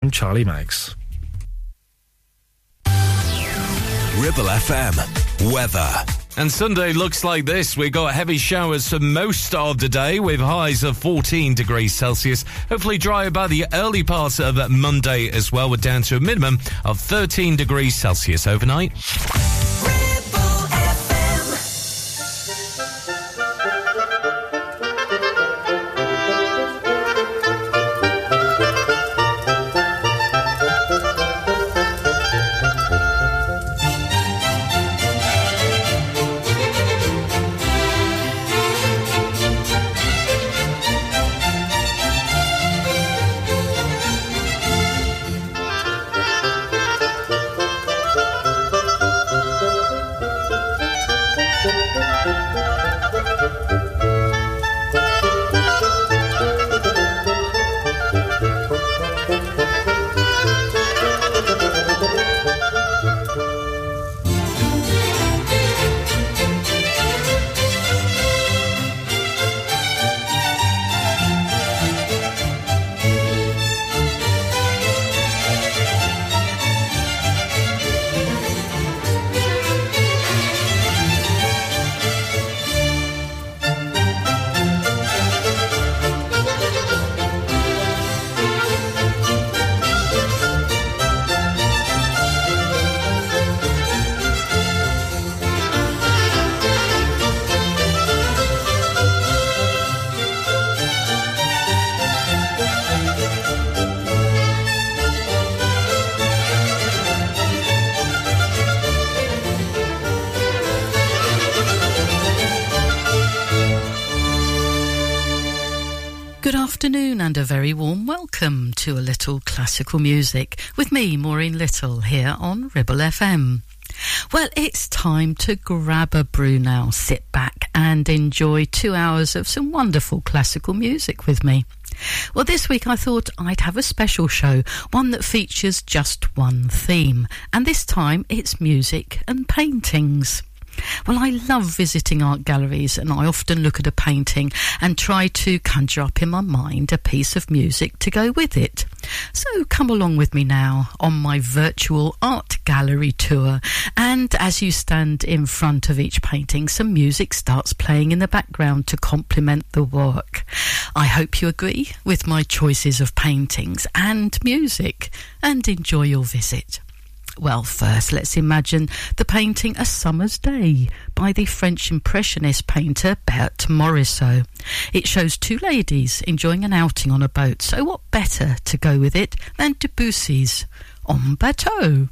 from Charlie Max. Ribble FM. Weather. And Sunday looks like this. We've got heavy showers for most of the day with highs of 14 degrees Celsius. Hopefully drier by the early part of Monday as well. We're down to a minimum of 13 degrees Celsius overnight. Classical music with me, Maureen Little, here on Ribble FM. Well, it's time to grab a brew now, sit back and enjoy two hours of some wonderful classical music with me. Well, this week I thought I'd have a special show, one that features just one theme, and this time it's music and paintings. Well, I love visiting art galleries and I often look at a painting and try to conjure up in my mind a piece of music to go with it. So come along with me now on my virtual art gallery tour. And as you stand in front of each painting, some music starts playing in the background to complement the work. I hope you agree with my choices of paintings and music and enjoy your visit. Well, first, let's imagine the painting A Summer's Day by the French Impressionist painter Berthe Morisot. It shows two ladies enjoying an outing on a boat, so what better to go with it than Debussy's En Bateau?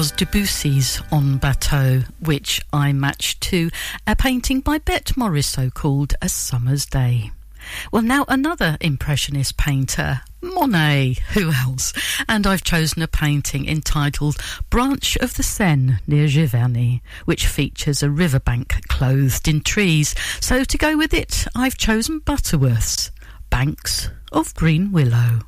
Was Debussy's En Bateau, which I matched to a painting by Berthe Morisot called A Summer's Day. Well, now another Impressionist painter, Monet, who else? And I've chosen a painting entitled Branch of the Seine near Giverny, which features a riverbank clothed in trees. So to go with it, I've chosen Butterworth's Banks of Green Willow.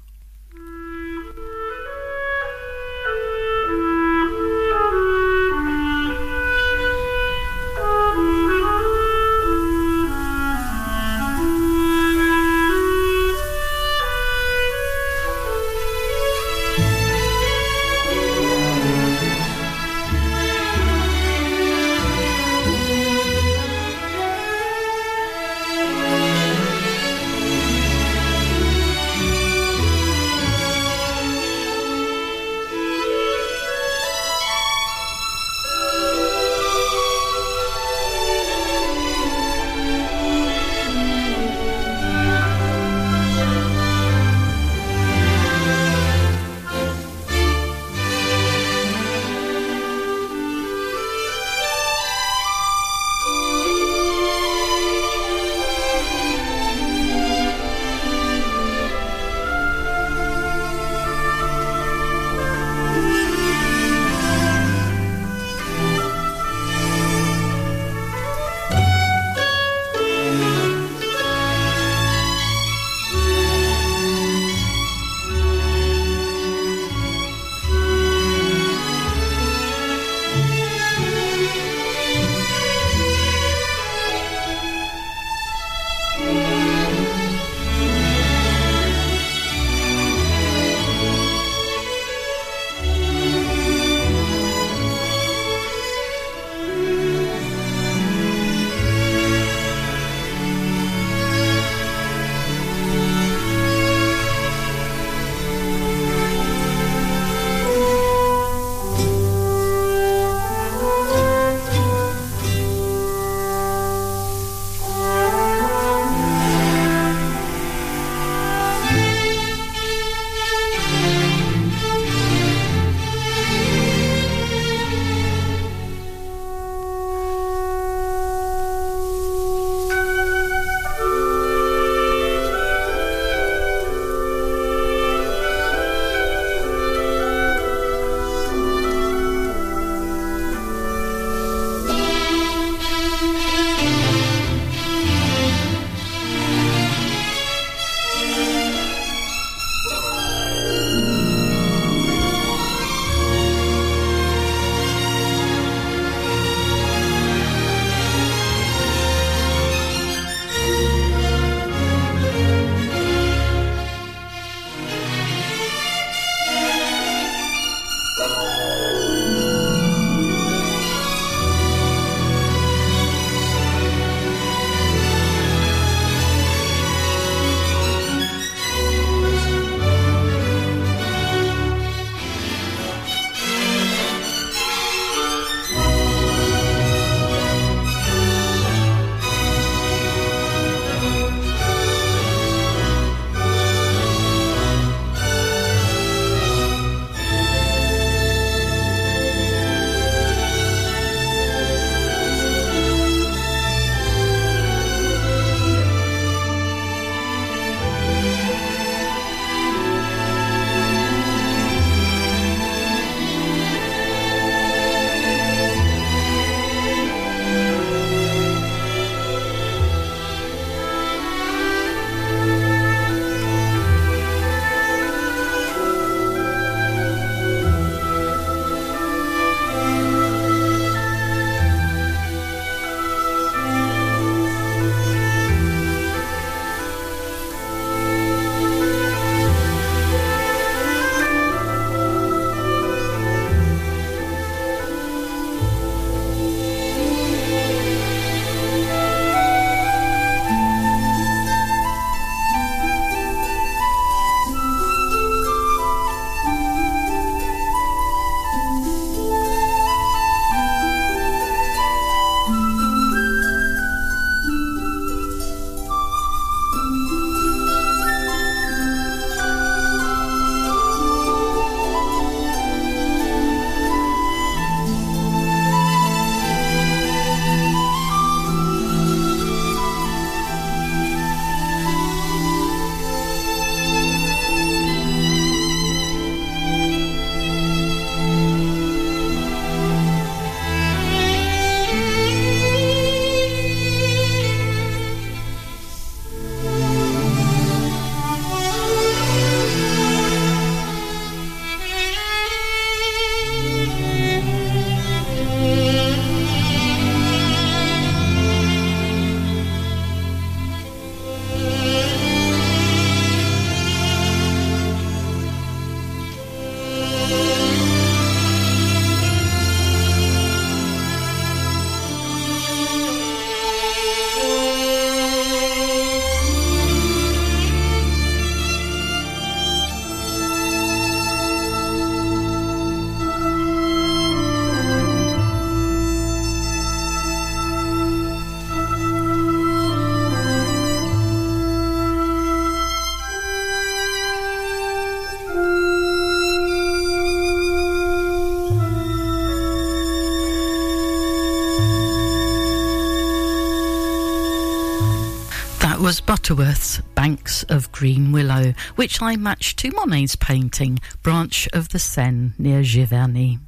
Butterworth's Banks of Green Willow, which I matched to Monet's painting, Branch of the Seine near Giverny.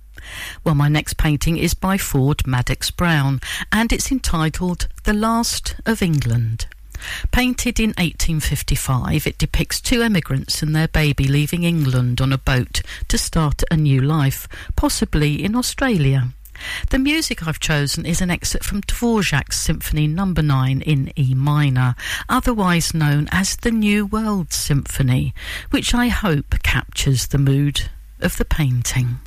Well, my next painting is by Ford Madox Brown, and it's entitled The Last of England. Painted in 1855, it depicts two emigrants and their baby leaving England on a boat to start a new life, possibly in Australia. The music I've chosen is an excerpt from Dvorak's Symphony No. 9 in E minor, otherwise known as the New World Symphony, which I hope captures the mood of the painting.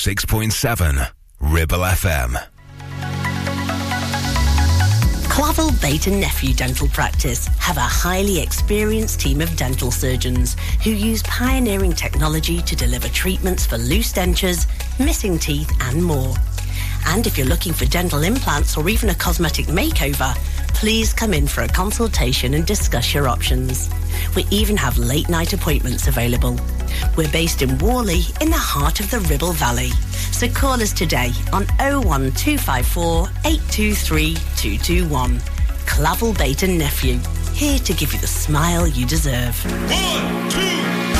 106.7 Ribble FM. Clavel Bait and Nephew Dental Practice have a highly experienced team of dental surgeons who use pioneering technology to deliver treatments for loose dentures, missing teeth and more. And if you're looking for dental implants or even a cosmetic makeover, please come in for a consultation and discuss your options. We even have late night appointments available. We're based in Whalley in the heart of the Ribble Valley. So call us today on 01254 823 221. Clavel Bait and Nephew, here to give you the smile you deserve. One, two,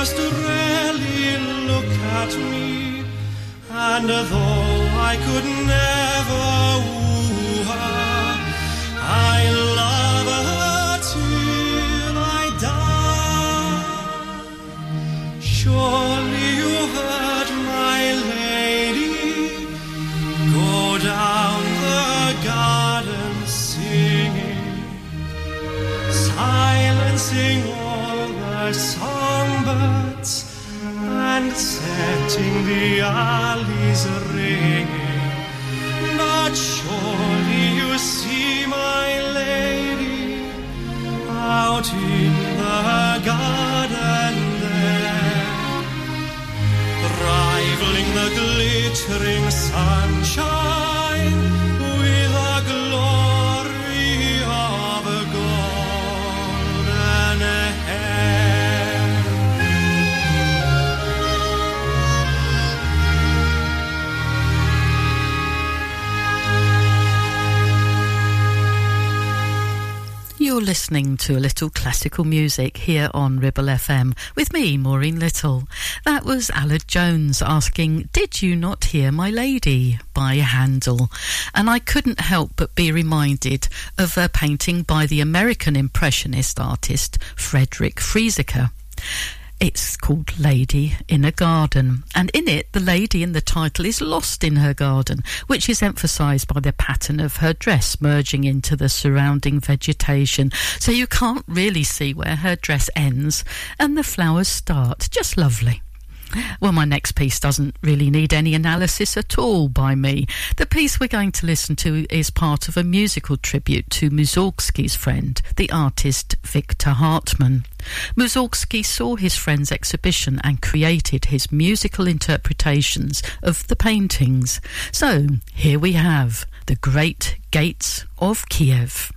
just really look at me, and though I could never. letting the alleys ringing. But surely you see my lady out in the garden there, rivaling the glittering sunshine. Listening to a little classical music here on Ribble FM with me, Maureen Little. That was Aled Jones asking, Did you not hear my lady? by Handel. And I couldn't help but be reminded of a painting by the American Impressionist artist Frederick Frieseke. It's called Lady in a Garden, and in it, the lady in the title is lost in her garden, which is emphasised by the pattern of her dress merging into the surrounding vegetation. So you can't really see where her dress ends and the flowers start. Just lovely. Well, my next piece doesn't really need any analysis at all by me. The piece we're going to listen to is part of a musical tribute to Mussorgsky's friend, the artist Victor Hartmann. Mussorgsky saw his friend's exhibition and created his musical interpretations of the paintings. So, here we have The Great Gates of Kiev.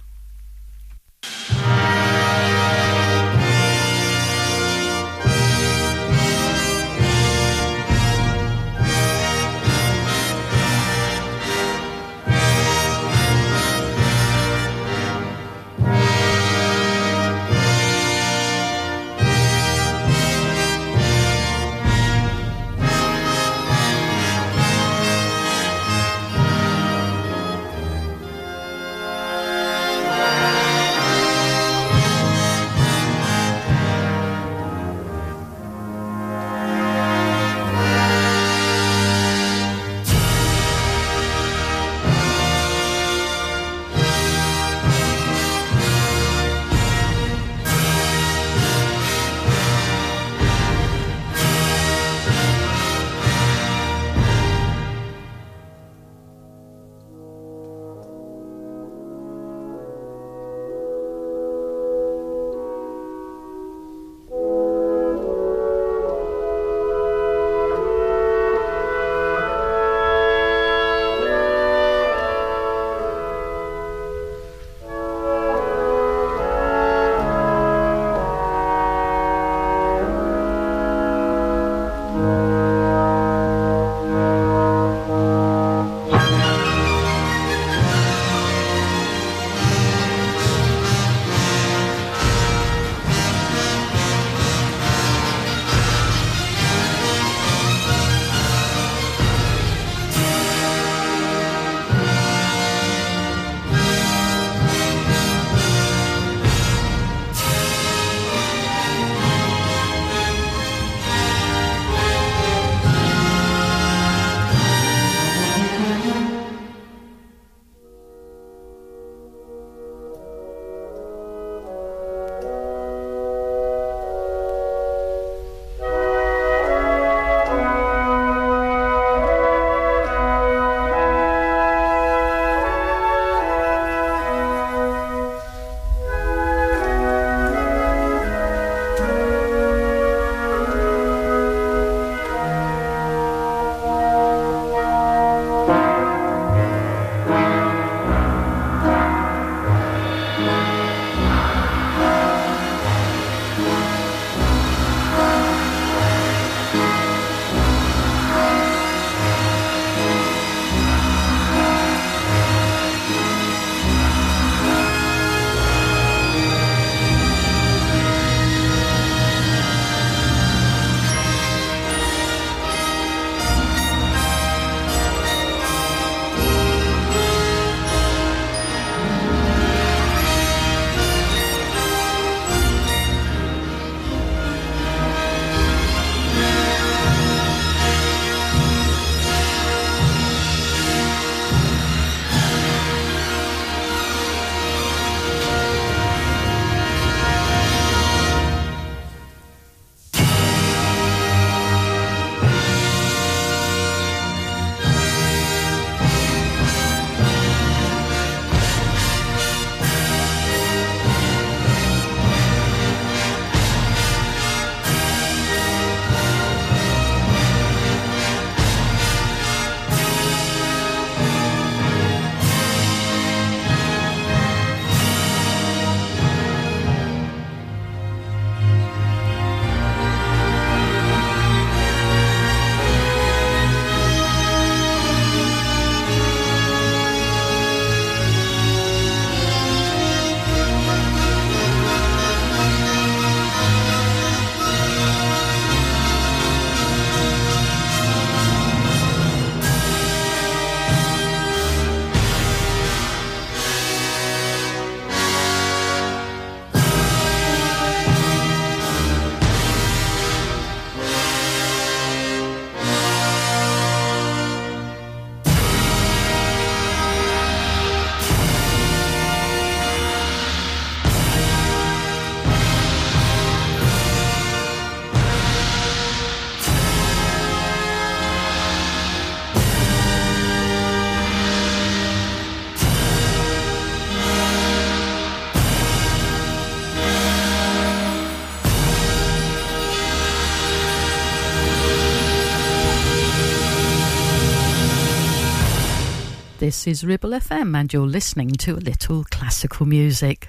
This is Ribble FM, and you're listening to a little classical music.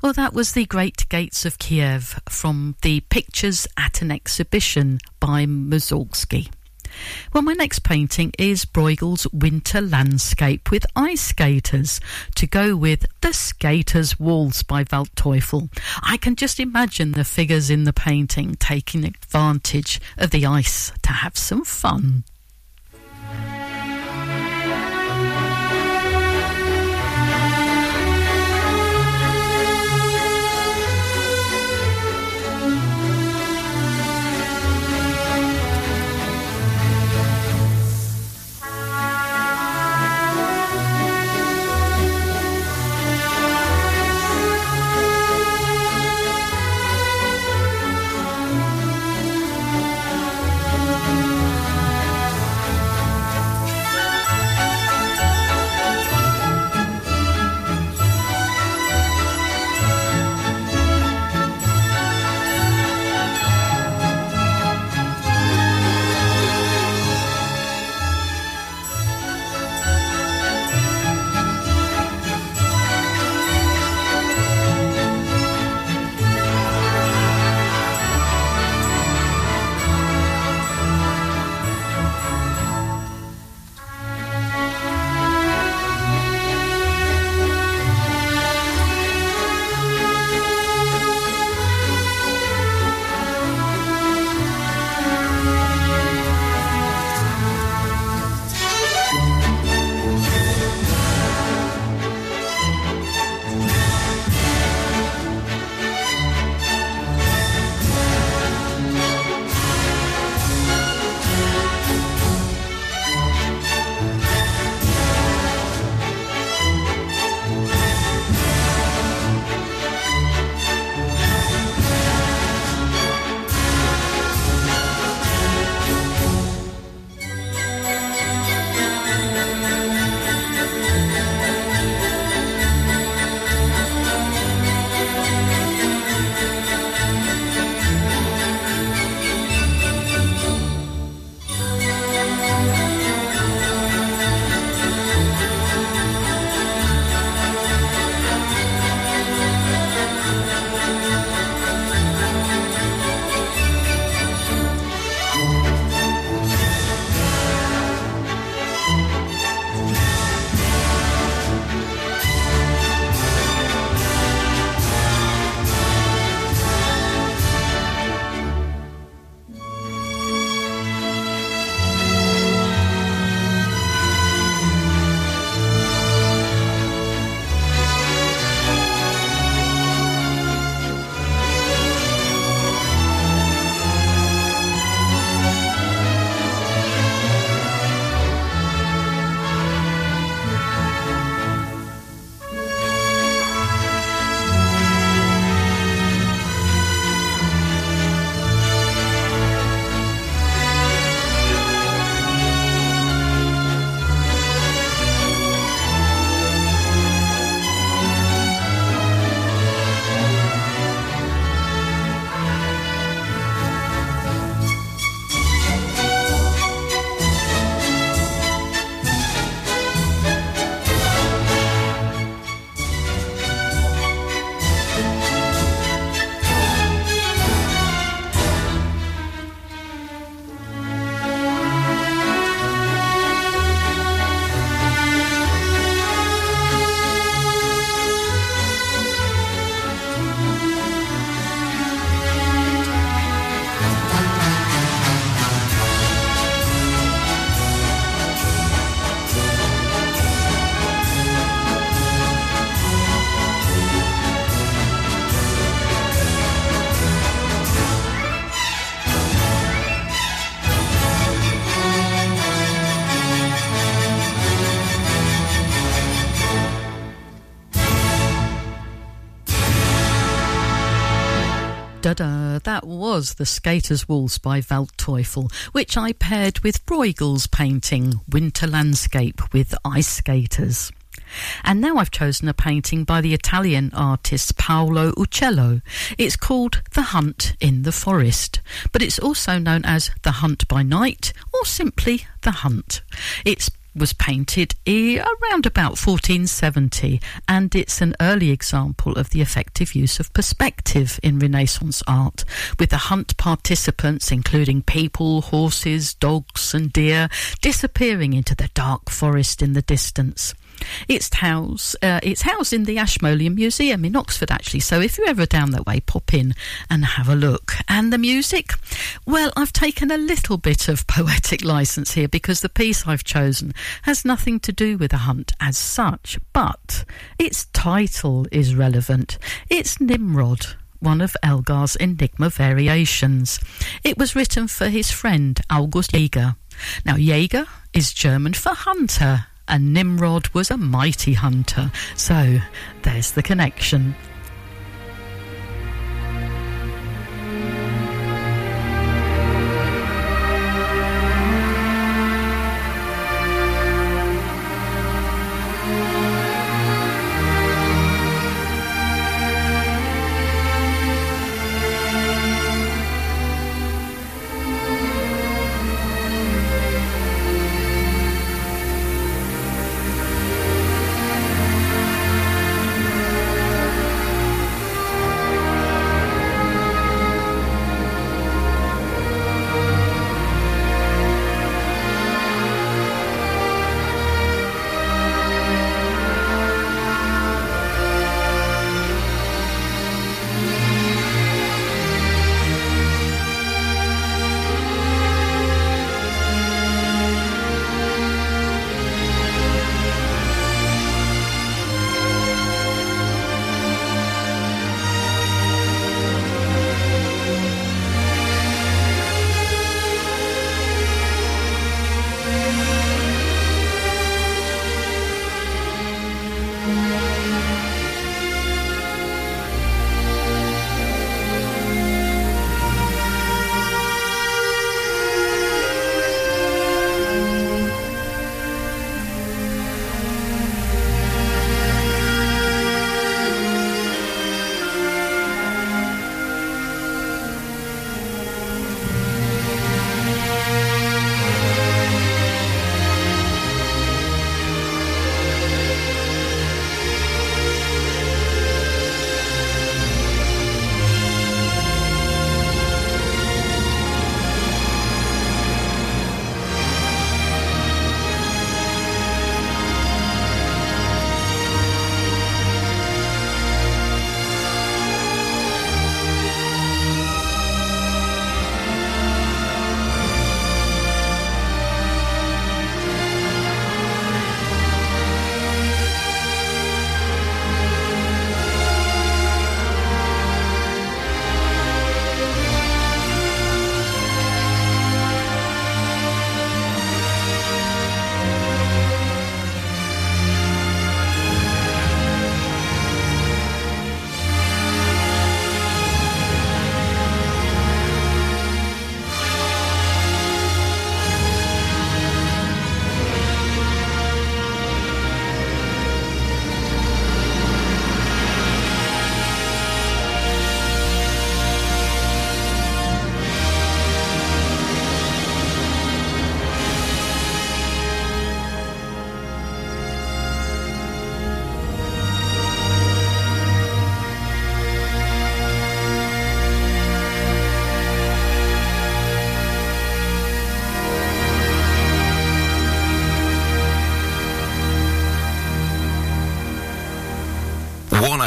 Well, that was the Great Gates of Kiev from the Pictures at an Exhibition by Mussorgsky. Well, my next painting is Bruegel's Winter Landscape with ice skaters to go with The Skaters' Waltz by Waldteufel. I can just imagine the figures in the painting taking advantage of the ice to have some fun. That was The Skaters' Waltz by Waldteufel, which I paired with Bruegel's painting Winter Landscape with Ice Skaters. And now I've chosen a painting by the Italian artist Paolo Uccello. It's called The Hunt in the Forest, but it's also known as The Hunt by Night or simply The Hunt. It's was painted around about 1470, and it's an early example of the effective use of perspective in Renaissance art, with the hunt participants, including people, horses, dogs, and deer, disappearing into the dark forest in the distance. It's housed, uh, it's housed in the Ashmolean Museum in Oxford, actually. So if you're ever down that way, pop in and have a look. And the music? Well, I've taken a little bit of poetic license here because the piece I've chosen has nothing to do with a hunt as such, but its title is relevant. It's Nimrod one of Elgar's Enigma variations. It was written for his friend August Jaeger. Now, Jaeger is German for hunter, and Nimrod was a mighty hunter. So there's the connection.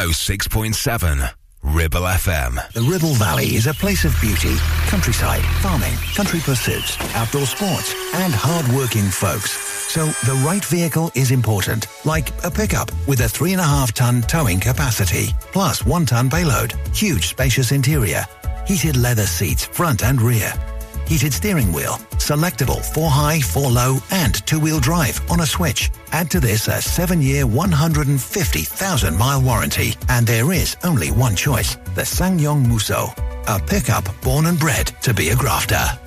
One hundred oh six point seven Ribble FM. The Ribble Valley is a place of beauty, countryside, farming, country pursuits, outdoor sports, and hard-working folks. So the right vehicle is important, like a pickup with a three and a half ton towing capacity, plus one ton payload, huge spacious interior, heated leather seats front and rear, heated steering wheel, selectable 4 high, 4 low and 2-wheel drive on a switch. Add to this a 7-year 150,000 mile warranty and there is only one choice, the SsangYong Musso, A pickup born and bred to be a grafter.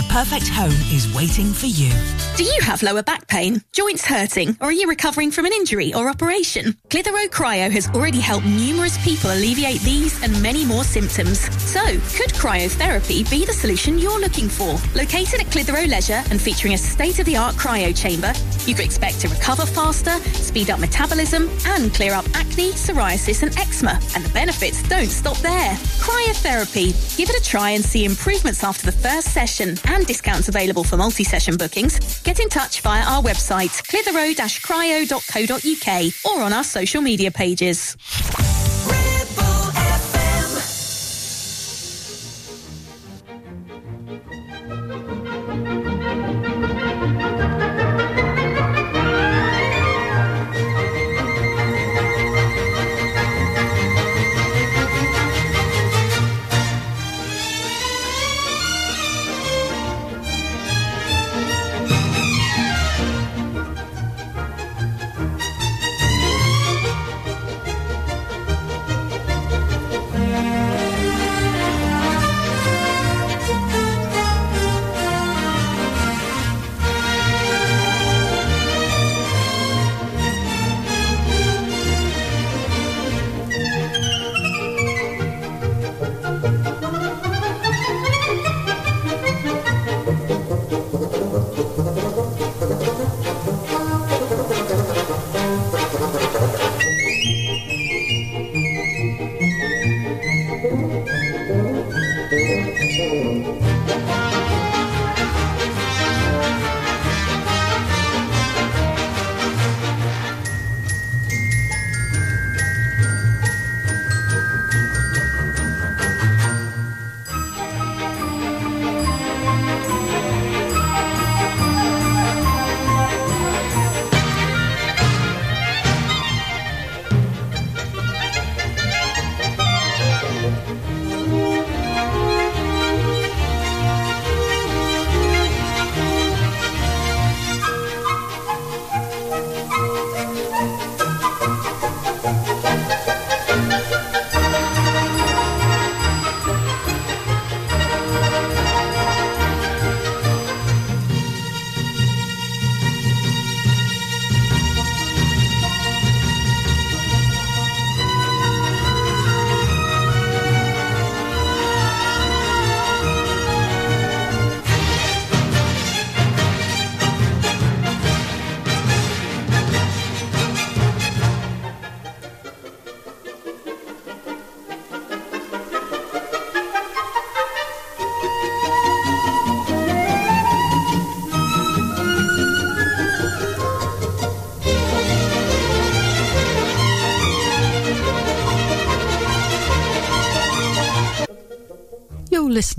the perfect home is waiting for you. Do you have lower back pain, joints hurting, or are you recovering from an injury or operation? Clitheroe Cryo has already helped numerous people alleviate these and many more symptoms. So, could cryotherapy be the solution you're looking for? Located at Clitheroe Leisure and featuring a state-of-the-art cryo chamber, you could expect to recover faster, speed up metabolism, and clear up acne, psoriasis, and eczema. And the benefits don't stop there. Cryotherapy. Give it a try and see improvements after the first session and discounts available for multi-session bookings. Get in touch via our website, clitheroe-cryo.co.uk or on our social media pages.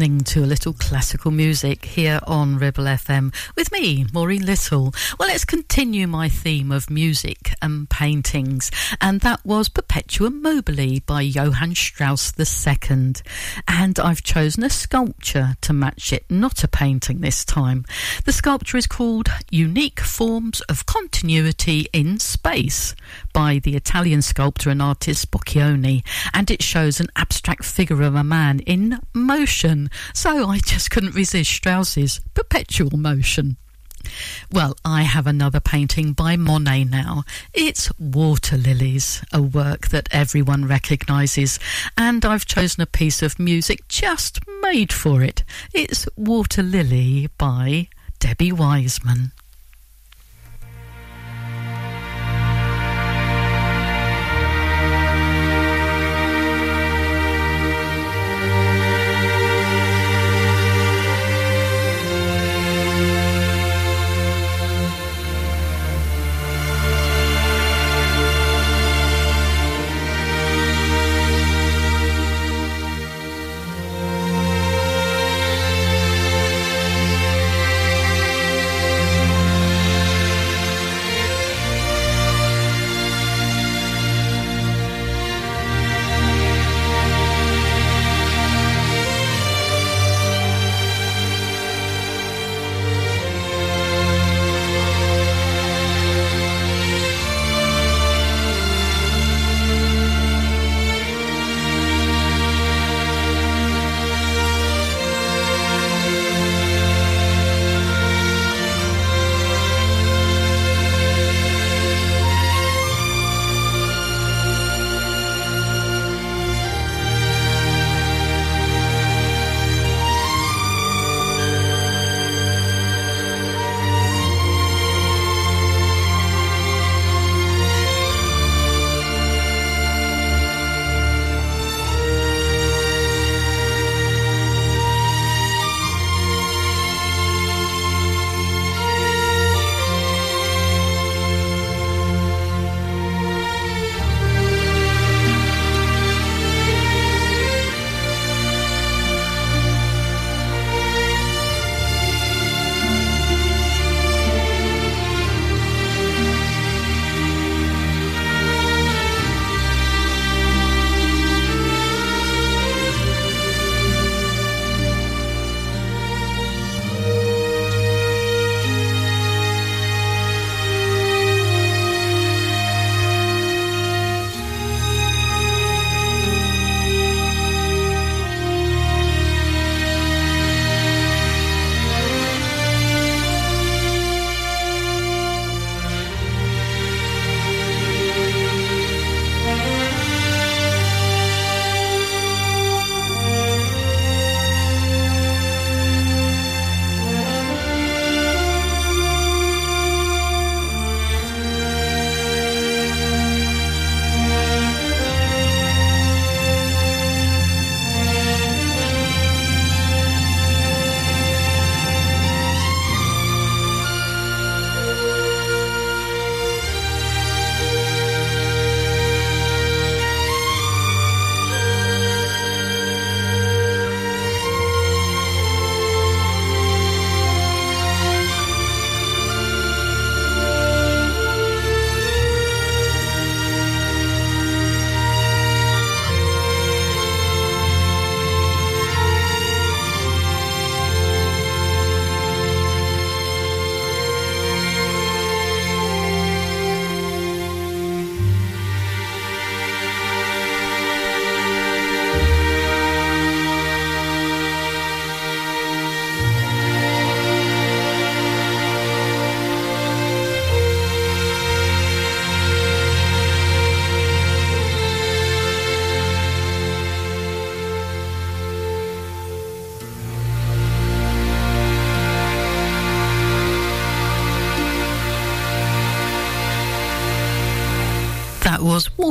Listening to a little classical music here on Ribble FM with me, Maureen Little. Well, let's continue my theme of music and paintings, and that was Perpetuum mobile by Johann Strauss II. And I've chosen a sculpture to match it, not a painting this time. The sculpture is called Unique Forms of Continuity in Space by the Italian sculptor and artist Boccioni, and it shows an abstract figure of a man in motion. So I just couldn't resist Strauss's perpetual motion. Well, I have another painting by Monet now. It's Water Lilies, a work that everyone recognises, and I've chosen a piece of music just made for it. It's Water Lily by Debbie Wiseman.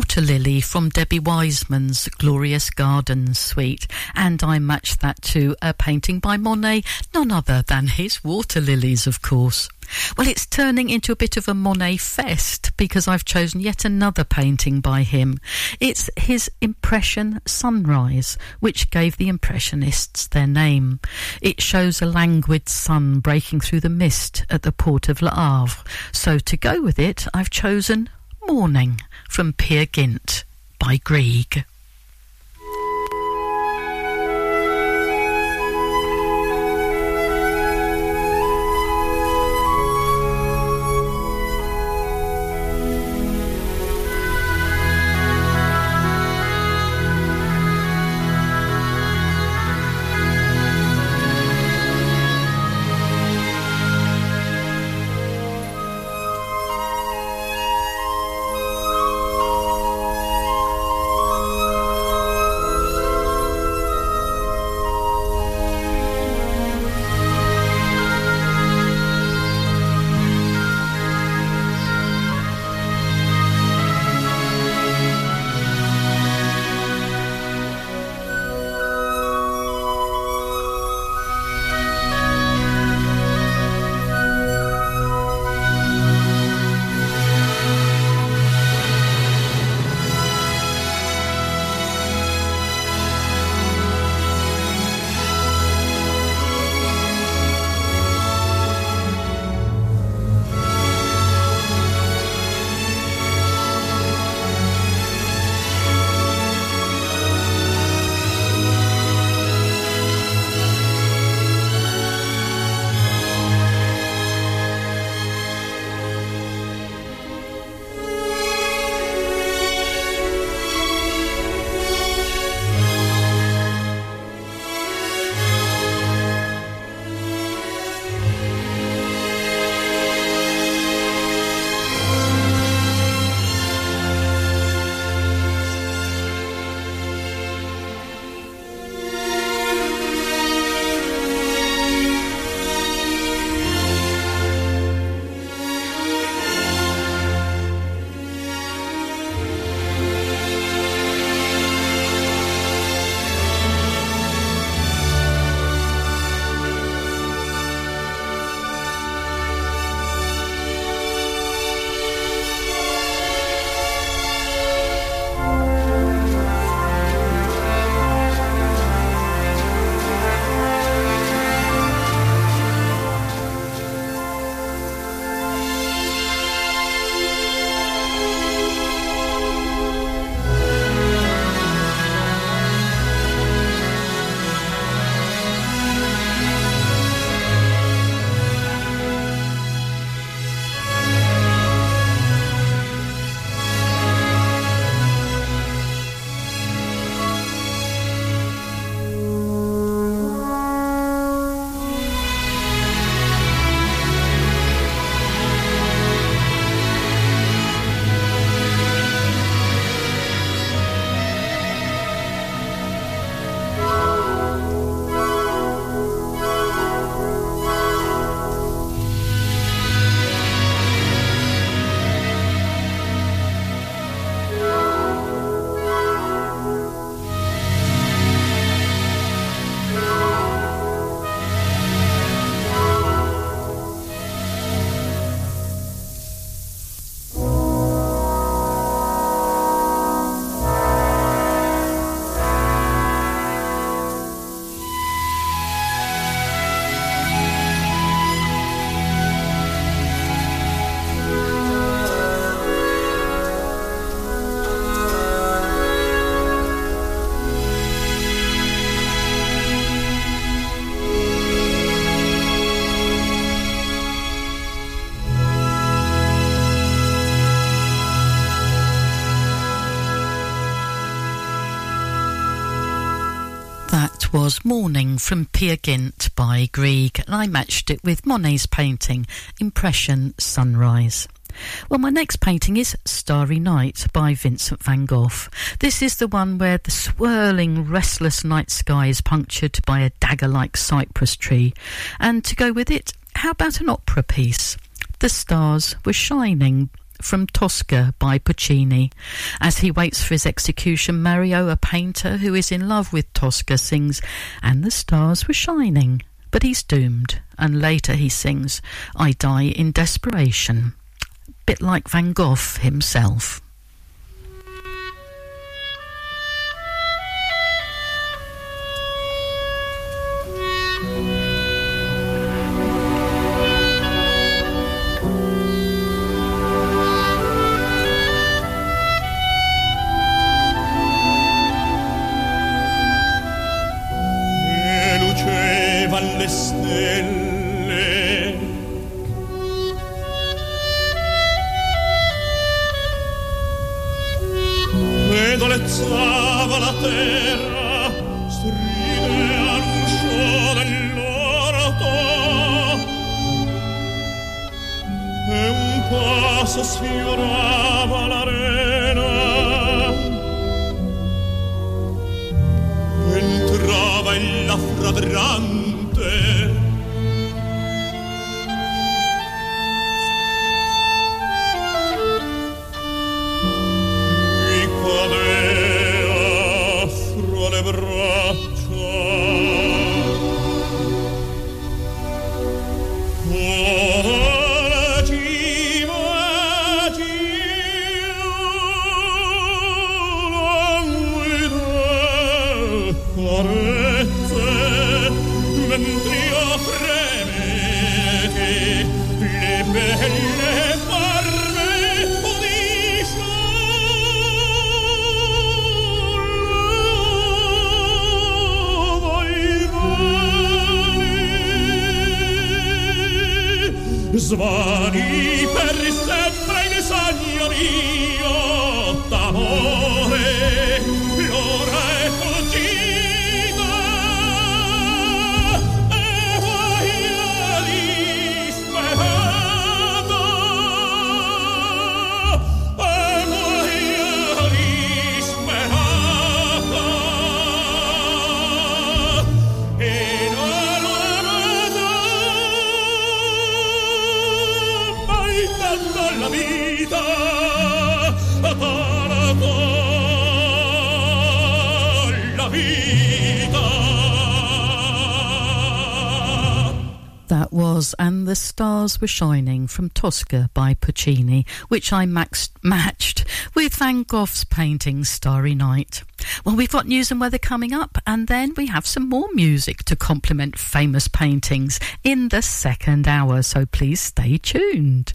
Water Lily from Debbie Wiseman's Glorious Gardens suite, and I matched that to a painting by Monet, none other than his water lilies, of course. Well, it's turning into a bit of a Monet fest because I've chosen yet another painting by him. It's his Impression Sunrise, which gave the Impressionists their name. It shows a languid sun breaking through the mist at the port of Le Havre. So to go with it, I've chosen Morning from Peer Gynt by Grieg. Was Morning from Peer Gynt by Grieg, and I matched it with Monet's painting, Impression Sunrise. Well, my next painting is Starry Night by Vincent van Gogh. This is the one where the swirling, restless night sky is punctured by a dagger like cypress tree. And to go with it, how about an opera piece? The stars were shining from Tosca by Puccini. As he waits for his execution, Mario, a painter who is in love with Tosca, sings, And the stars were shining. But he's doomed, and later he sings, I die in desperation. Bit like Van Gogh himself. Stars Were Shining from Tosca by Puccini, which I maxed, matched with Van Gogh's painting Starry Night. Well, we've got news and weather coming up, and then we have some more music to complement famous paintings in the second hour, so please stay tuned.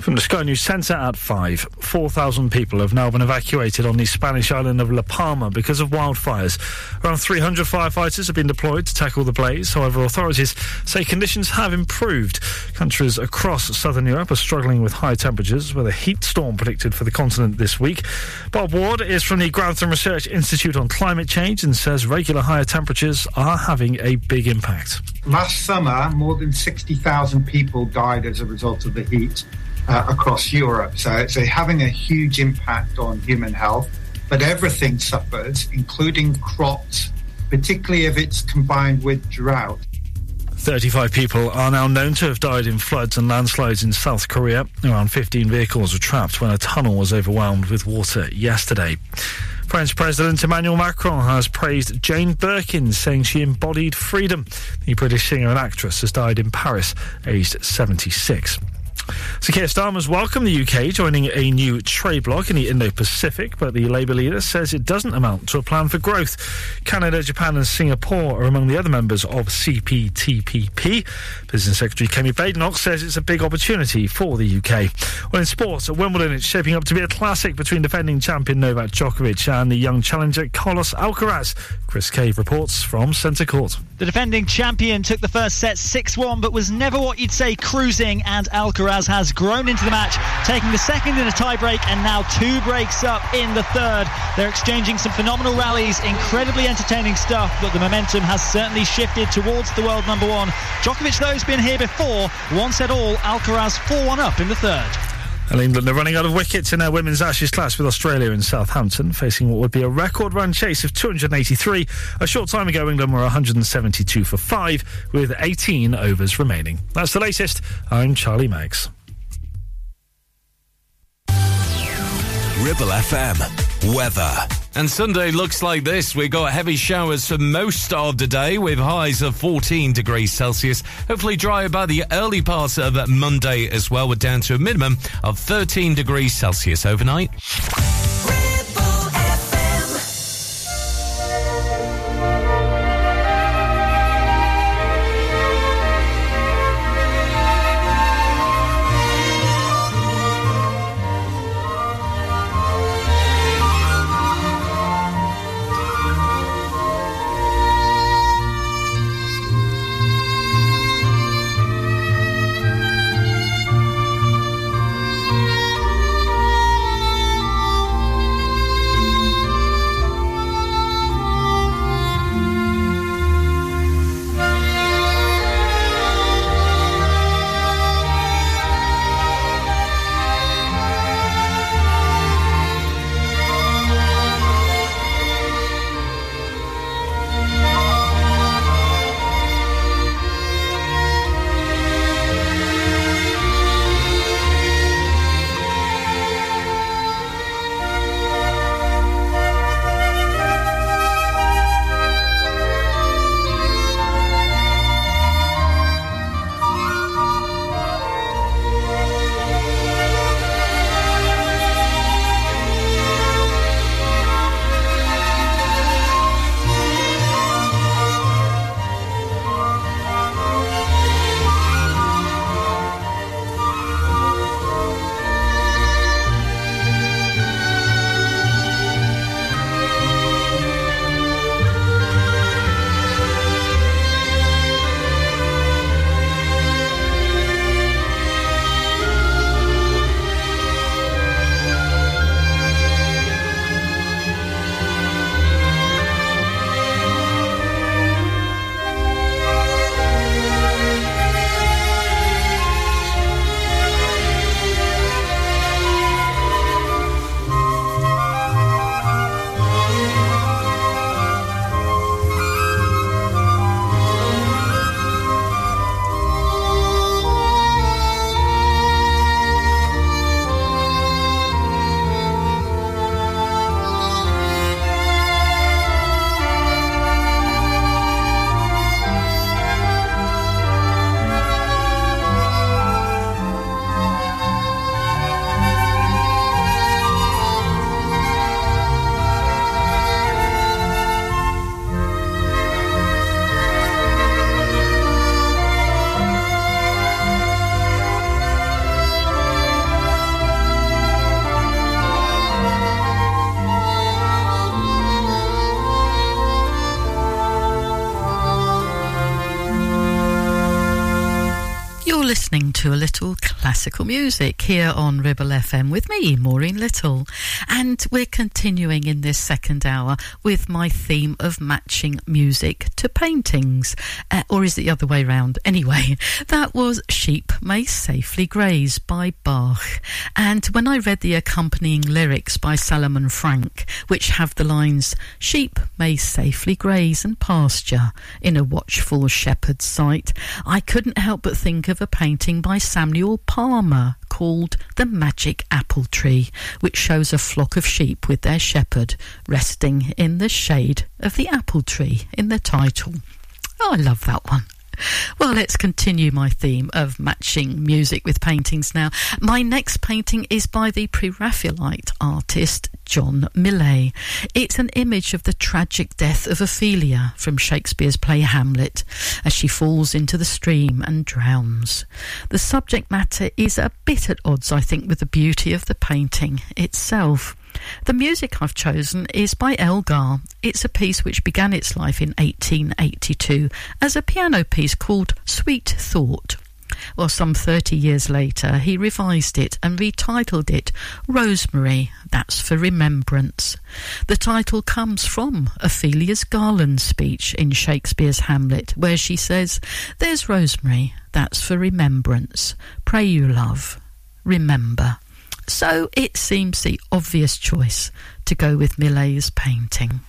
From the Sky News Centre at 5, 4,000 people have now been evacuated on the Spanish island of La Palma because of wildfires. Around 300 firefighters have been deployed to tackle the blaze. However, authorities say conditions have improved. Countries across southern Europe are struggling with high temperatures, with a heat storm predicted for the continent this week. Bob Ward is from the Grantham Research Institute on Climate Change and says regular higher temperatures are having a big impact. Last summer, more than 60,000 people died as a result of the heat uh, across Europe. So it's having a huge impact on human health, but everything suffers, including crops, particularly if it's combined with drought. 35 people are now known to have died in floods and landslides in South Korea. Around 15 vehicles were trapped when a tunnel was overwhelmed with water yesterday. French President Emmanuel Macron has praised Jane Birkin, saying she embodied freedom. The British singer and actress has died in Paris, aged 76. So Keir Starmer's welcomed the UK joining a new trade bloc in the Indo-Pacific, but the Labour leader says it doesn't amount to a plan for growth. Canada, Japan and Singapore are among the other members of CPTPP. Business Secretary Kemi Badenoch says it's a big opportunity for the UK. Well, in sports, at Wimbledon, it's shaping up to be a classic between defending champion Novak Djokovic and the young challenger Carlos Alcaraz. Chris Cave reports from Centre Court. The defending champion took the first set 6-1, but was never what you'd say cruising, and Alcaraz has grown into the match, taking the second in a tiebreak and now two breaks up in the third. They're exchanging some phenomenal rallies, incredibly entertaining stuff, but the momentum has certainly shifted towards the world number one. Djokovic, though, has been here before. One set all, Alcaraz 4-1 up in the third. And England are running out of wickets in their women's Ashes clash with Australia in Southampton, facing what would be a record run chase of 283. A short time ago, England were 172 for five, with 18 overs remaining. That's the latest. I'm Charlie Meggs. Ribble FM. Weather. And Sunday looks like this. We've got heavy showers for most of the day with highs of 14 degrees Celsius. Hopefully dry by the early parts of Monday as well. We're down to a minimum of 13 degrees Celsius overnight. To a little classical music here on Ribble FM with me, Maureen Little. And we're continuing in this second hour with my theme of matching music to paintings. Uh, or is it the other way round? Anyway, that was Sheep May Safely Graze by Bach. And when I read the accompanying lyrics by Salomon Franck, which have the lines, Sheep may safely graze and pasture in a watchful shepherd's sight, I couldn't help but think of a painting by Samuel Palmer called The Magic Apple Tree, which shows a flock of sheep with their shepherd resting in the shade of the apple tree in the title. Oh, I love that one. Well, let's continue my theme of matching music with paintings now. My next painting is by the Pre Raphaelite artist John Millais. It's an image of the tragic death of Ophelia from Shakespeare's play Hamlet as she falls into the stream and drowns. The subject matter is a bit at odds, I think, with the beauty of the painting itself. The music I've chosen is by Elgar. It's a piece which began its life in 1882 as a piano piece called Sweet Thought. Well, some 30 years later, he revised it and retitled it Rosemary, that's for remembrance. The title comes from Ophelia's garland speech in Shakespeare's Hamlet, where she says, There's rosemary, that's for remembrance. Pray you, love, remember. So it seems the obvious choice to go with Millais's painting.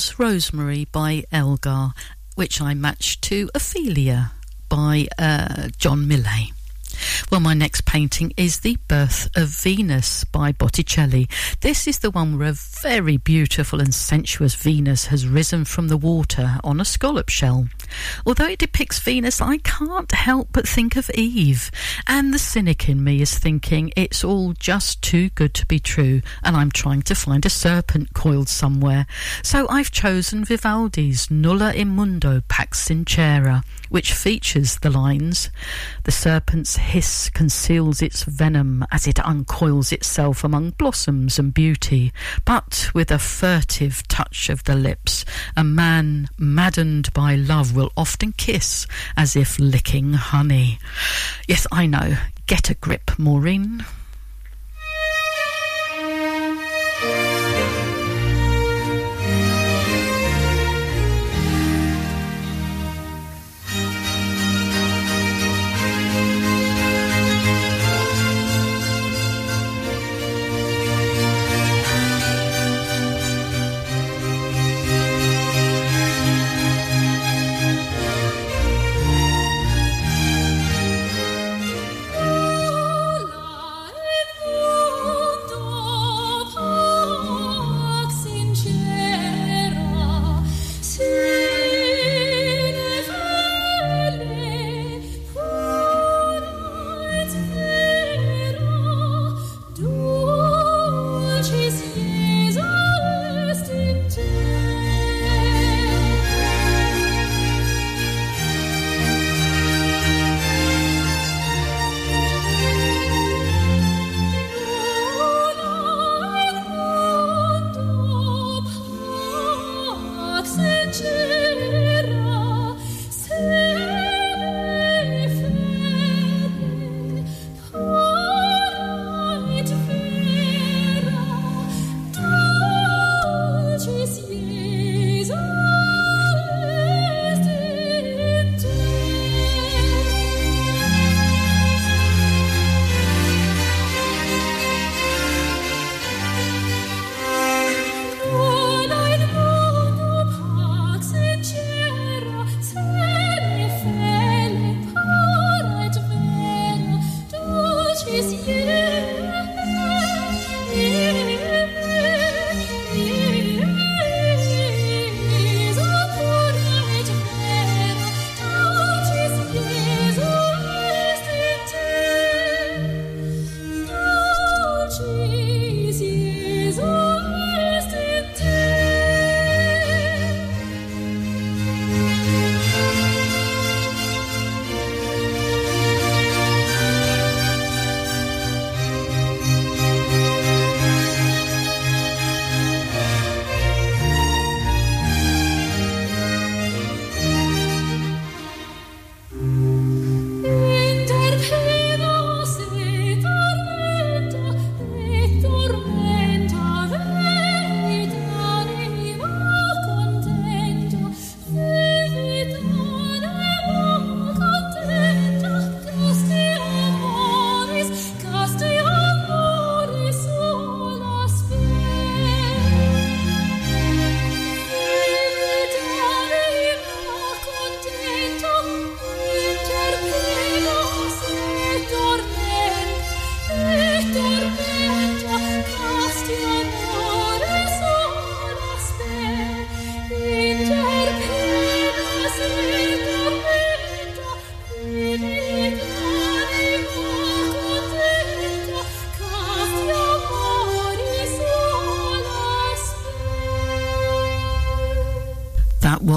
Was Rosemary by Elgar, which I matched to Ophelia by uh, John Millais. Well, my next painting is The Birth of Venus by Botticelli. This is the one where a very beautiful and sensuous Venus has risen from the water on a scallop shell. Although it depicts Venus, I can't help but think of Eve. And the cynic in me is thinking it's all just too good to be true, and I'm trying to find a serpent coiled somewhere. So I've chosen Vivaldi's Nulla in Mundo Pax Sincera, which features the lines The serpent's hiss conceals its venom as it uncoils itself among blossoms and beauty, but with a furtive touch of the lips, a man maddened by love will often kiss as if licking honey. Yes, I know. Get a grip, Maureen.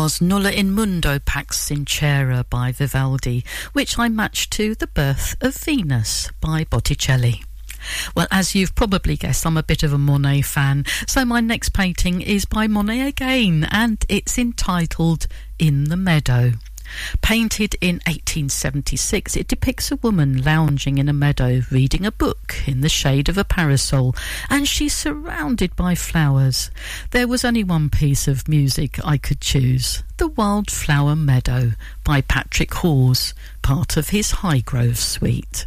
Was Nulla in Mundo Pax Sincera by Vivaldi, which I matched to The Birth of Venus by Botticelli. Well, as you've probably guessed, I'm a bit of a Monet fan, so my next painting is by Monet again, and it's entitled In the Meadow. Painted in 1876, it depicts a woman lounging in a meadow reading a book in the shade of a parasol, and she's surrounded by flowers. There was only one piece of music I could choose The Wildflower Meadow by Patrick Hawes, part of his Highgrove suite.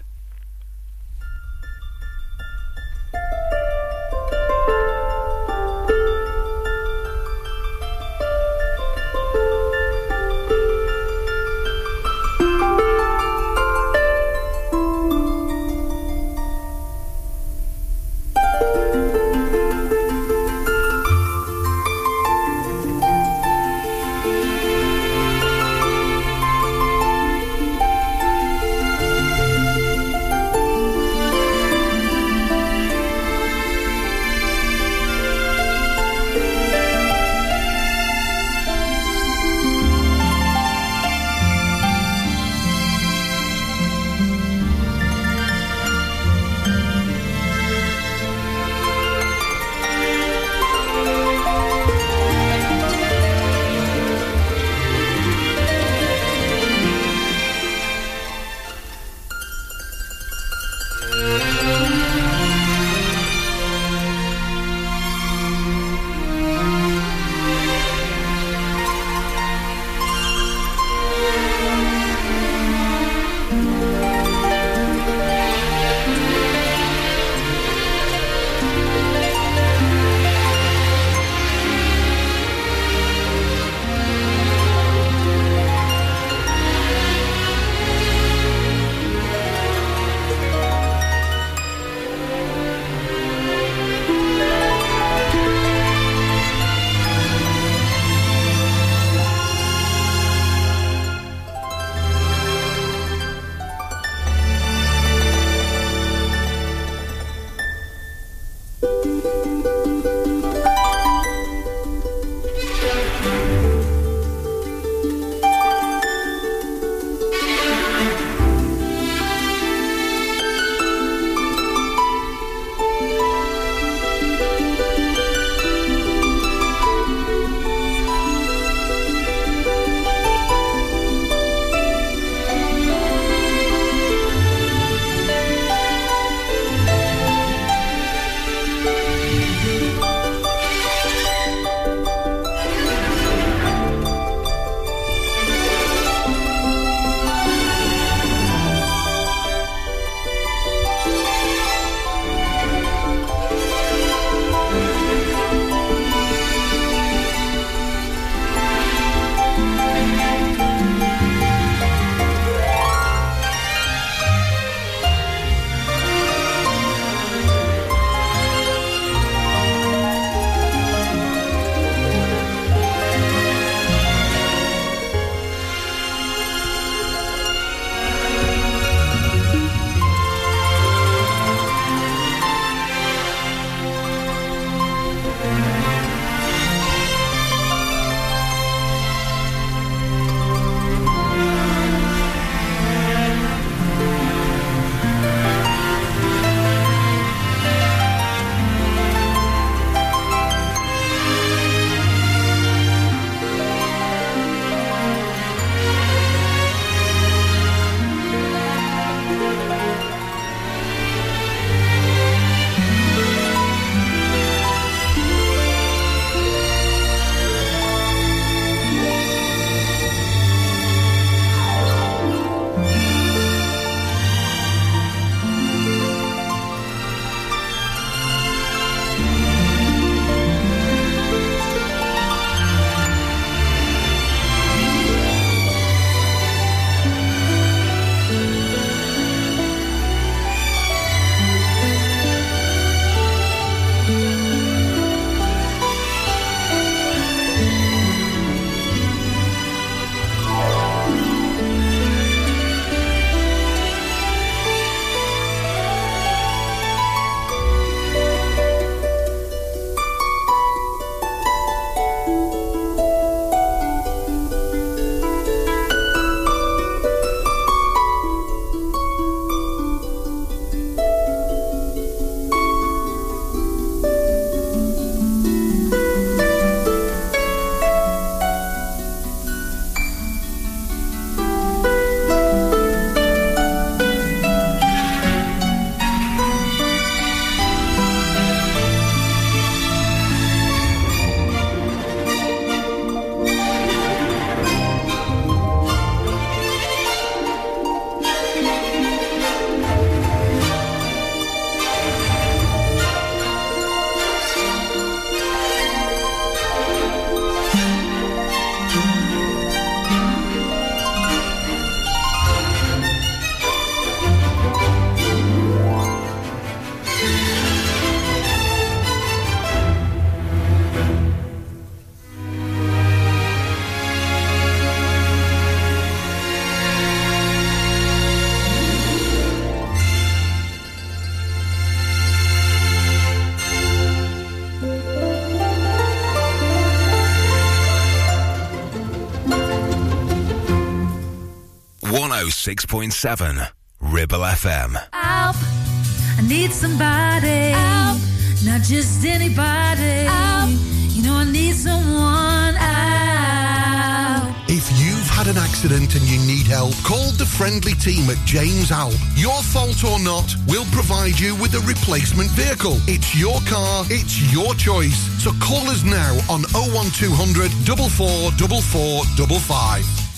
106.7 Ribble FM. Help. I need somebody. Help. Not just anybody. Help. You know, I need someone. Help. If you've had an accident and you need help, call the friendly team at James Alpe. Your fault or not, we'll provide you with a replacement vehicle. It's your car, it's your choice. So call us now on 01200 444455.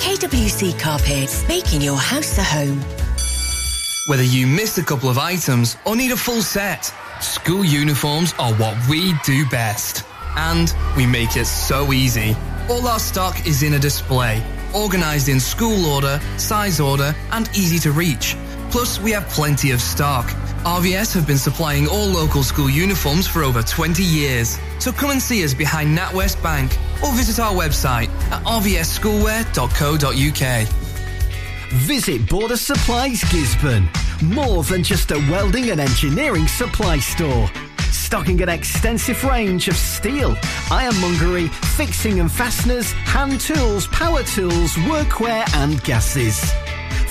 KWC Carpets, making your house a home. Whether you miss a couple of items or need a full set, school uniforms are what we do best. And we make it so easy. All our stock is in a display, organised in school order, size order, and easy to reach. Plus, we have plenty of stock. RVS have been supplying all local school uniforms for over 20 years. So come and see us behind NatWest Bank or visit our website at rvsschoolwear.co.uk. Visit Border Supplies Gisburn. More than just a welding and engineering supply store. Stocking an extensive range of steel, ironmongery, fixing and fasteners, hand tools, power tools, workwear and gases.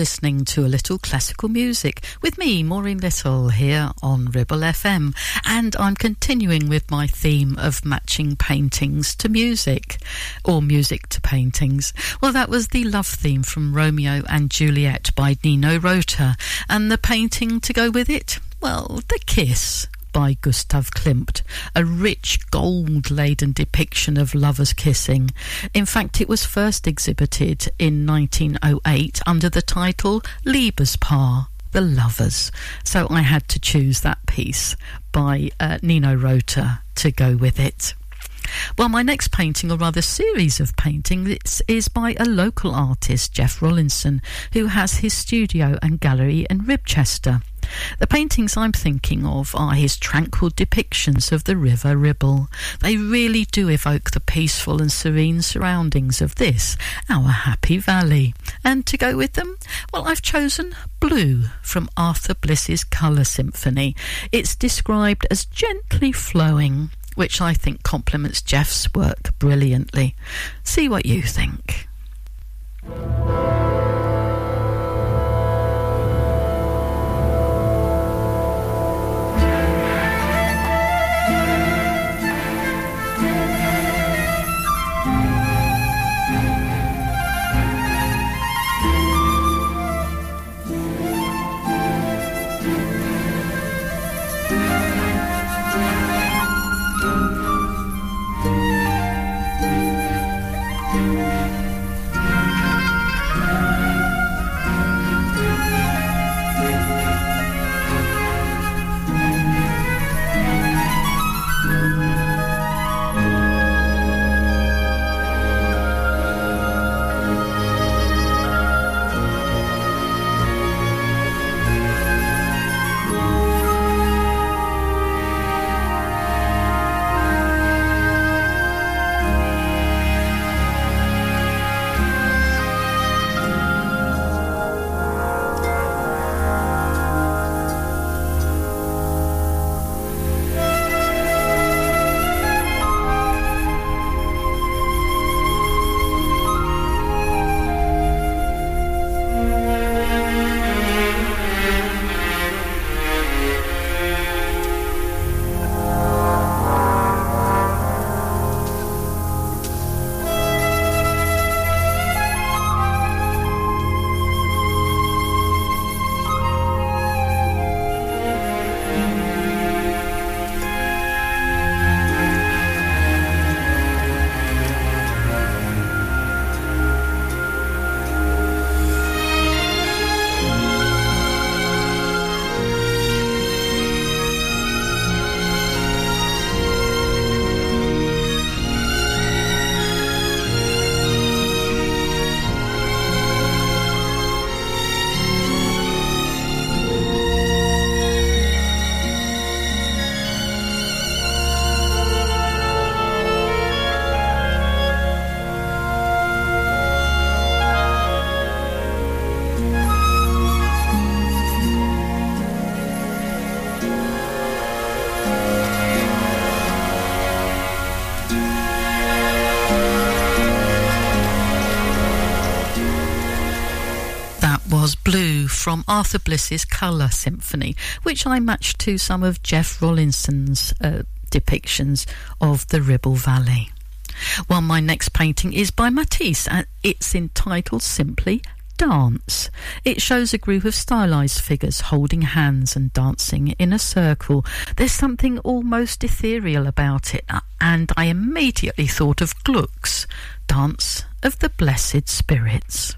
Listening to a little classical music with me, Maureen Little, here on Ribble FM. And I'm continuing with my theme of matching paintings to music, or music to paintings. Well, that was the love theme from Romeo and Juliet by Nino Rota. And the painting to go with it? Well, The Kiss by Gustav Klimt, a rich gold laden depiction of lovers kissing. In fact, it was first exhibited in 1908 under the title Liebespaar. The Lovers. So I had to choose that piece by uh, Nino Rota to go with it. Well, my next painting, or rather series of paintings, is by a local artist, Jeff Rollinson, who has his studio and gallery in Ribchester. The paintings I'm thinking of are his tranquil depictions of the River Ribble. They really do evoke the peaceful and serene surroundings of this, our happy valley. And to go with them, well, I've chosen Blue from Arthur Bliss's Colour Symphony. It's described as gently flowing, which I think complements Jeff's work brilliantly. See what you think. From Arthur Bliss's Colour Symphony, which I matched to some of Jeff Rollinson's uh, depictions of the Ribble Valley. Well, my next painting is by Matisse, and it's entitled simply Dance. It shows a group of stylized figures holding hands and dancing in a circle. There's something almost ethereal about it, uh, and I immediately thought of Gluck's Dance of the Blessed Spirits.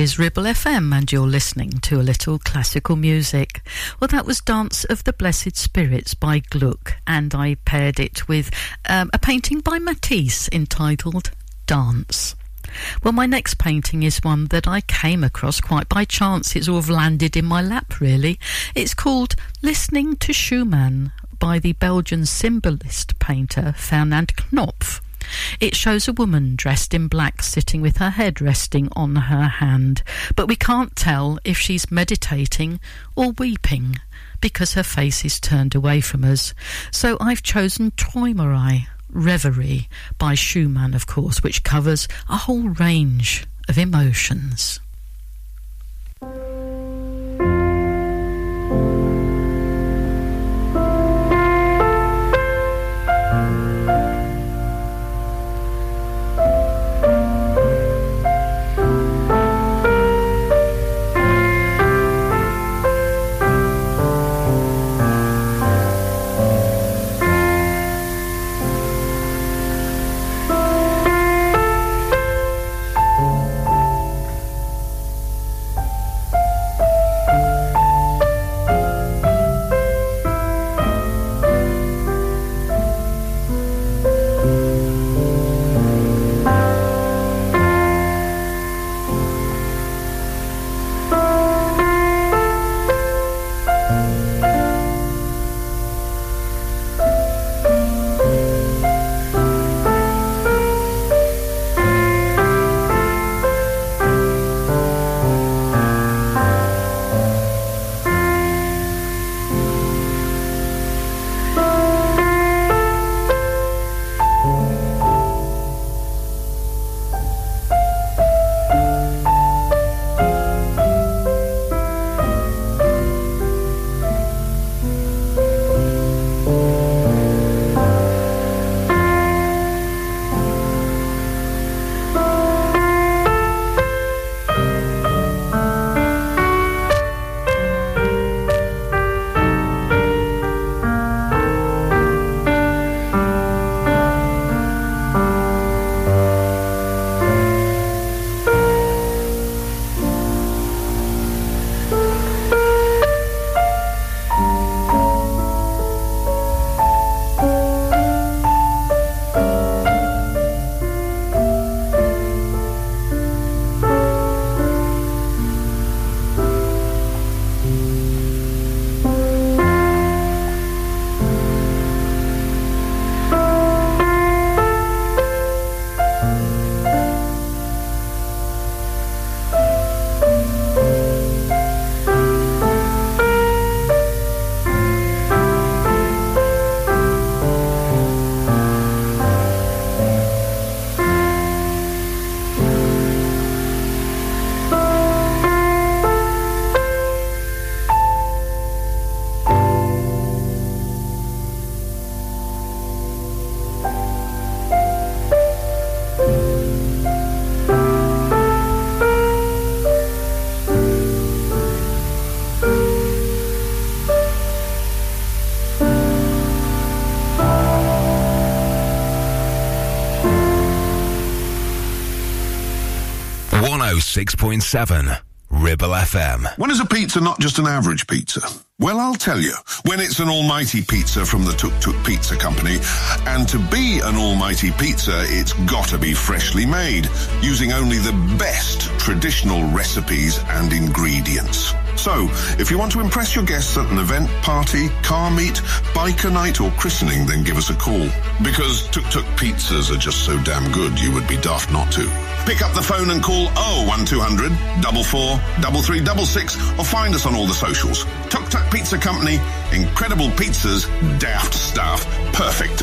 Is Ribble FM, and you're listening to a little classical music. Well, that was Dance of the Blessed Spirits by Gluck, and I paired it with um, a painting by Matisse entitled Dance. Well, my next painting is one that I came across quite by chance. It's of landed in my lap, really. It's called Listening to Schumann by the Belgian symbolist painter Fernand Khnopff. It shows a woman dressed in black sitting with her head resting on her hand, but we can't tell if she's meditating or weeping because her face is turned away from us. So I've chosen Träumerei, Reverie by Schumann, of course, which covers a whole range of emotions. 106.7 Ribble FM. When is a pizza not just an average pizza? Well, I'll tell you. When it's an almighty pizza from the Tuk Tuk Pizza Company, and to be an almighty pizza, it's gotta be freshly made, using only the best traditional recipes and ingredients. So, if you want to impress your guests at an event, party, car meet, biker night, or christening, then give us a call. Because Tuk Tuk pizzas are just so damn good, you would be daft not to. Pick up the phone and call 01200 44 3366 or find us on all the socials. Tuk Tuk Pizza Company, incredible pizzas, daft stuff, perfect.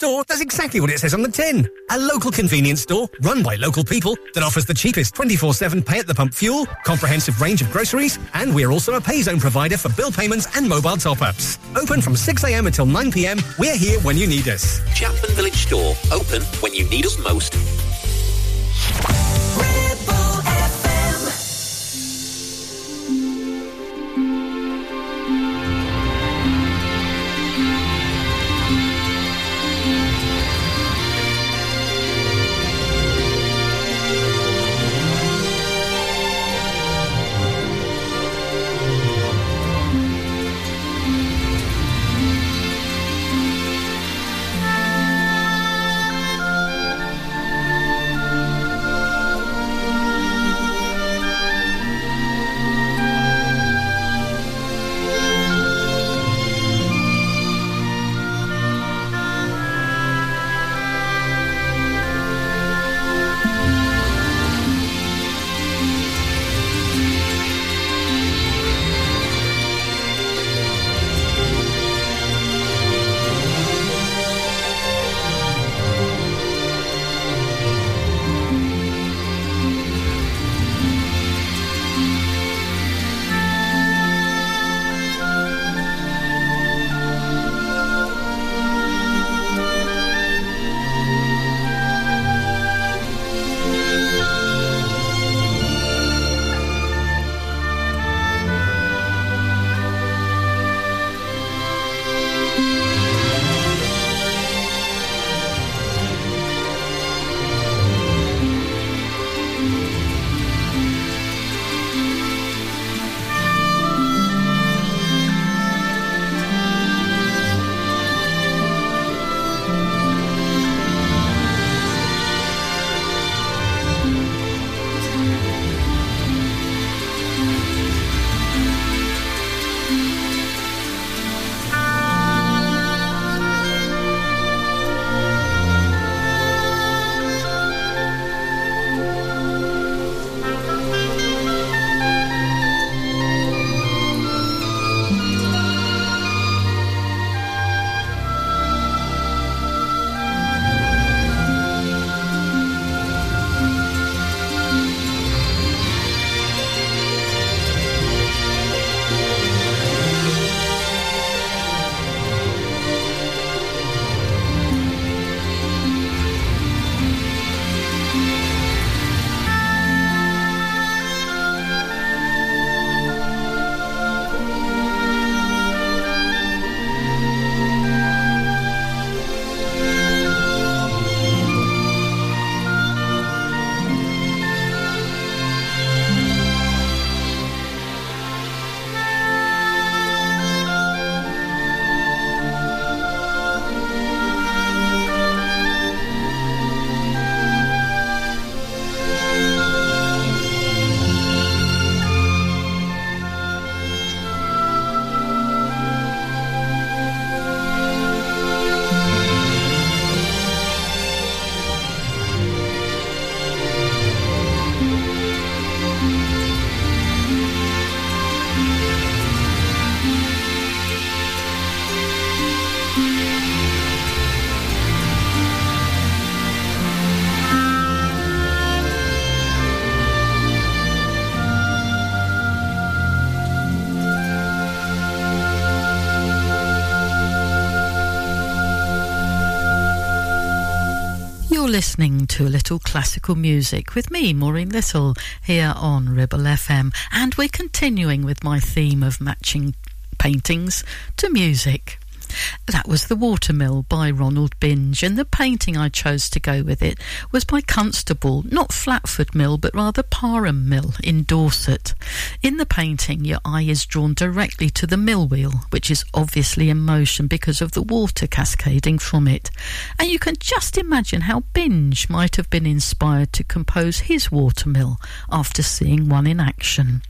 Store does exactly what it says on the tin. A local convenience store run by local people that offers the cheapest 24-7 pay at the pump fuel, comprehensive range of groceries, and we're also a pay zone provider for bill payments and mobile top-ups. Open from 6am until 9pm, we're here when you need us. Chatburn Village Store, open when you need us most. Listening to a little classical music with me, Maureen Little, here on Ribble FM. And we're continuing with my theme of matching paintings to music. That was The Watermill by Ronald Binge, and the painting I chose to go with it was by Constable, not Flatford Mill, but rather Parham Mill in Dorset. In the painting, your eye is drawn directly to the mill wheel, which is obviously in motion because of the water cascading from it. And you can just imagine how Binge might have been inspired to compose his watermill after seeing one in action.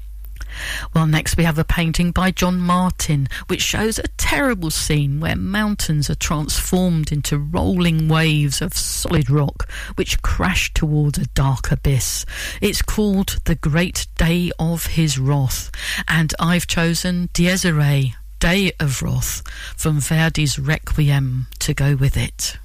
Well, next we have a painting by John Martin, which shows a terrible scene where mountains are transformed into rolling waves of solid rock which crash towards a dark abyss. It's called The Great Day of His Wrath, and I've chosen Dies Irae, Day of Wrath, from Verdi's Requiem to go with it.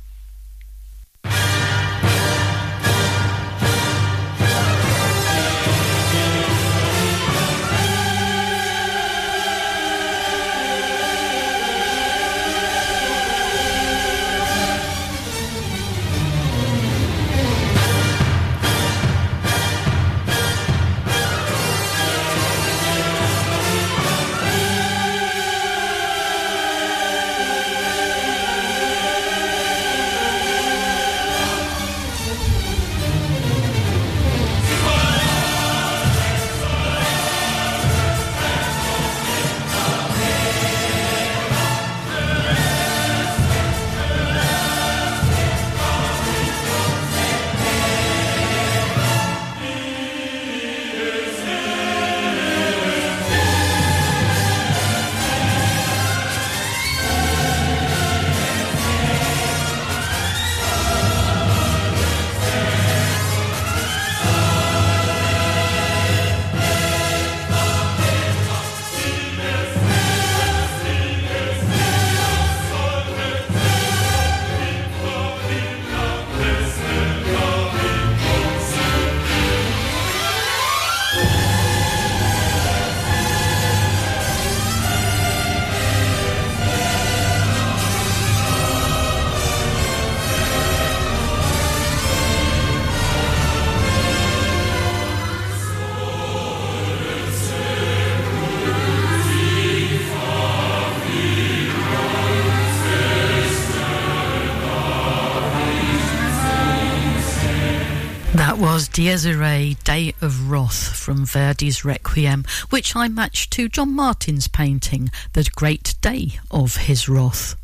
Was Dies Irae, Day of Wrath from Verdi's Requiem, which I matched to John Martin's painting, The Great Day of His Wrath.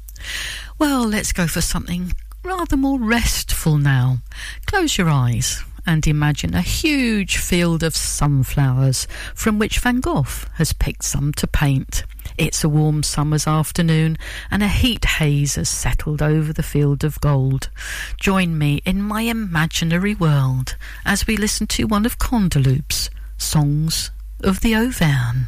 Well, let's go for something rather more restful now. Close your eyes and imagine a huge field of sunflowers from which Van Gogh has picked some to paint. It's a warm summer's afternoon and a heat haze has settled over the field of gold. Join me in my imaginary world as we listen to one of Canteloube's Songs of the Auvergne.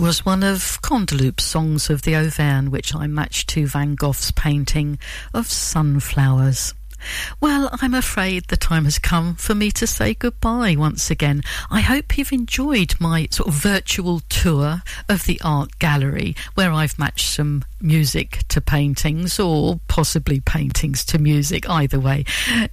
Was one of Canteloube's songs of the Auvergne, which I matched to Van Gogh's painting of sunflowers. Well, I'm afraid the time has come for me to say goodbye once again. I hope you've enjoyed my sort of virtual tour of the art gallery where I've matched some music to paintings or possibly paintings to music, either way.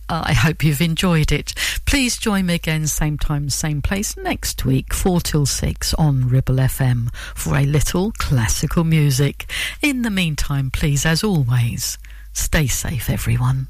Uh, I hope you've enjoyed it. Please join me again, same time, same place next week, 4 till 6 on Ribble FM for a little classical music. In the meantime, please, as always, stay safe, everyone.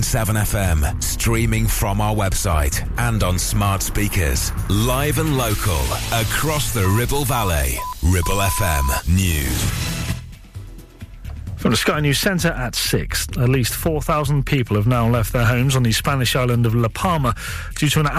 FM, streaming from our website and on smart speakers. Live and local across the Ribble Valley. Ribble FM News. From the Sky News Centre at 6, at least 4,000 people have now left their homes on the Spanish island of La Palma due to an out